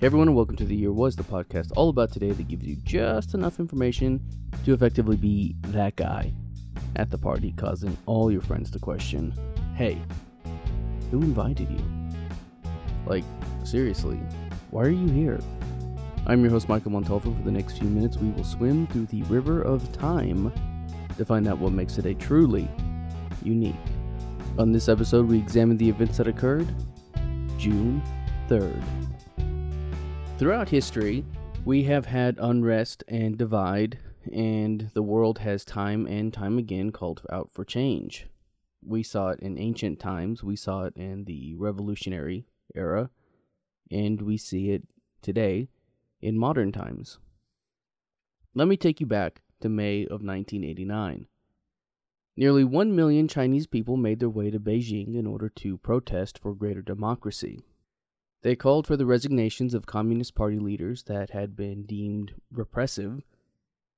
Hey everyone, and welcome to The Year Was, the podcast all about today that gives you just enough information to effectively be that guy at the party, causing all your friends to question hey, who invited you? Like, seriously, why are you here? I'm your host, Michael Montalvo. For the next few minutes, we will swim through the river of time to find out what makes today truly unique. On this episode, we examine the events that occurred June 3rd. Throughout history, we have had unrest and divide, and the world has time and time again called out for change. We saw it in ancient times, we saw it in the revolutionary era, and we see it today in modern times. Let me take you back to May of 1989. Nearly 1 million Chinese people made their way to Beijing in order to protest for greater democracy. They called for the resignations of Communist Party leaders that had been deemed repressive,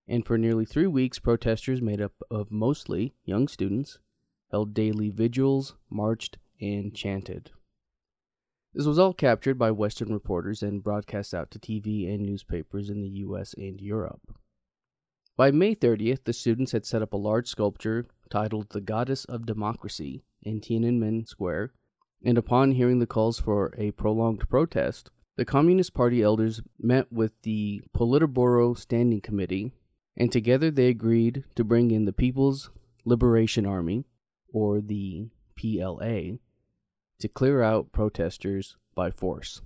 and for nearly three weeks, protesters made up of mostly young students held daily vigils, marched, and chanted. This was all captured by Western reporters and broadcast out to TV and newspapers in the US and Europe. By May 30th, the students had set up a large sculpture titled The Goddess of Democracy in Tiananmen Square and upon hearing the calls for a prolonged protest, the Communist Party elders met with the Politburo Standing Committee, and together they agreed to bring in the People's Liberation Army, or the PLA, to clear out protesters by force.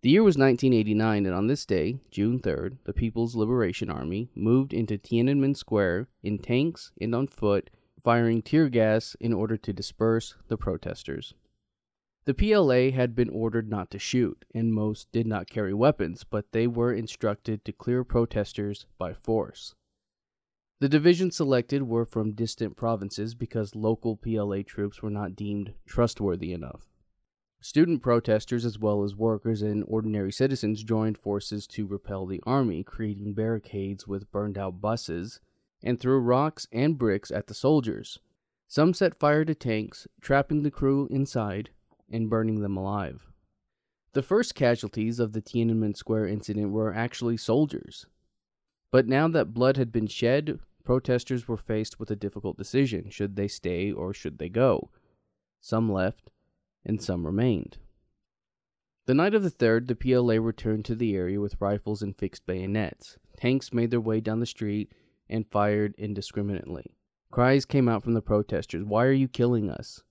The year was 1989, and on this day, June 3rd, the People's Liberation Army moved into Tiananmen Square in tanks and on foot, firing tear gas in order to disperse the protesters. The PLA had been ordered not to shoot, and most did not carry weapons, but they were instructed to clear protesters by force. The divisions selected were from distant provinces because local PLA troops were not deemed trustworthy enough. Student protesters, as well as workers and ordinary citizens, joined forces to repel the army, creating barricades with burned out buses, and threw rocks and bricks at the soldiers. Some set fire to tanks, trapping the crew inside, and burning them alive. The first casualties of the Tiananmen Square incident were actually soldiers. But now that blood had been shed, protesters were faced with a difficult decision should they stay or should they go? Some left, and some remained. The night of the 3rd, the PLA returned to the area with rifles and fixed bayonets. Tanks made their way down the street and fired indiscriminately. Cries came out from the protesters Why are you killing us?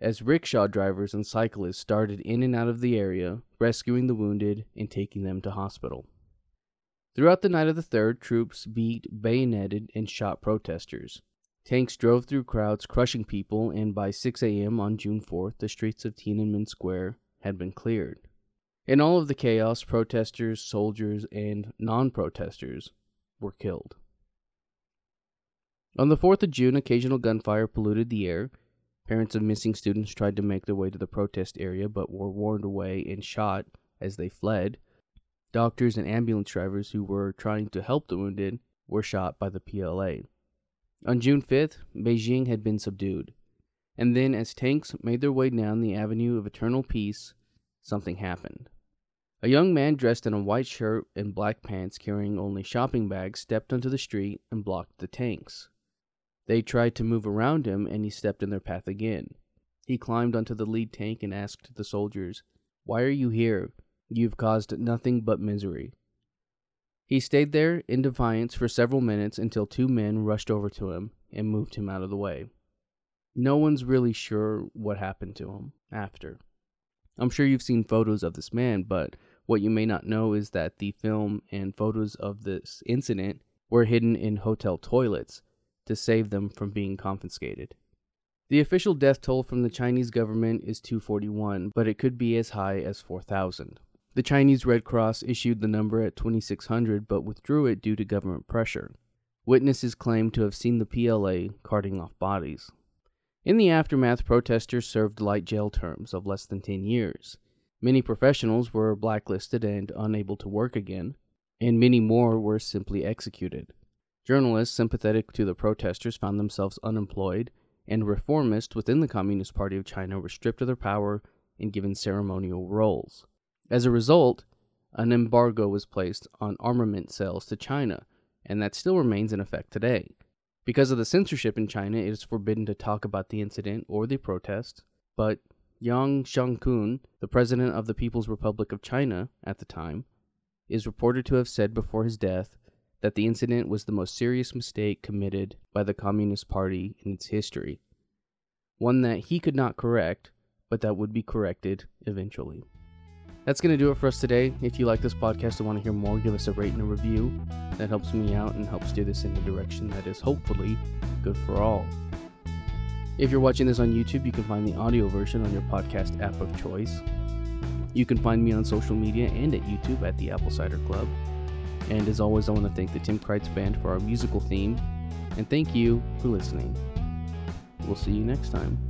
As rickshaw drivers and cyclists started in and out of the area, rescuing the wounded and taking them to hospital. Throughout the night of the 3rd, troops beat, bayoneted, and shot protesters. Tanks drove through crowds, crushing people, and by 6 a.m. on June 4th, the streets of Tiananmen Square had been cleared. In all of the chaos, protesters, soldiers, and non protesters were killed. On the 4th of June, occasional gunfire polluted the air, Parents of missing students tried to make their way to the protest area but were warned away and shot as they fled. Doctors and ambulance drivers who were trying to help the wounded were shot by the PLA. On June 5th, Beijing had been subdued. And then, as tanks made their way down the Avenue of Eternal Peace, something happened. A young man dressed in a white shirt and black pants carrying only shopping bags stepped onto the street and blocked the tanks. They tried to move around him, and he stepped in their path again. He climbed onto the lead tank and asked the soldiers, Why are you here? You've caused nothing but misery. He stayed there in defiance for several minutes until two men rushed over to him and moved him out of the way. No one's really sure what happened to him after. I'm sure you've seen photos of this man, but what you may not know is that the film and photos of this incident were hidden in hotel toilets to save them from being confiscated. The official death toll from the Chinese government is 241, but it could be as high as 4,000. The Chinese Red Cross issued the number at 2,600 but withdrew it due to government pressure. Witnesses claim to have seen the PLA carting off bodies. In the aftermath, protesters served light jail terms of less than 10 years. Many professionals were blacklisted and unable to work again, and many more were simply executed. Journalists sympathetic to the protesters found themselves unemployed, and reformists within the Communist Party of China were stripped of their power and given ceremonial roles. As a result, an embargo was placed on armament sales to China, and that still remains in effect today. Because of the censorship in China, it is forbidden to talk about the incident or the protest, but Yang Shangkun, the president of the People's Republic of China at the time, is reported to have said before his death that the incident was the most serious mistake committed by the Communist Party in its history. One that he could not correct, but that would be corrected eventually. That's going to do it for us today. If you like this podcast and want to hear more, give us a rate and a review. That helps me out and helps steer this in a direction that is hopefully good for all. If you're watching this on YouTube, you can find the audio version on your podcast app of choice. You can find me on social media and at YouTube at the Apple Cider Club. And as always, I want to thank the Tim Kreitz Band for our musical theme. And thank you for listening. We'll see you next time.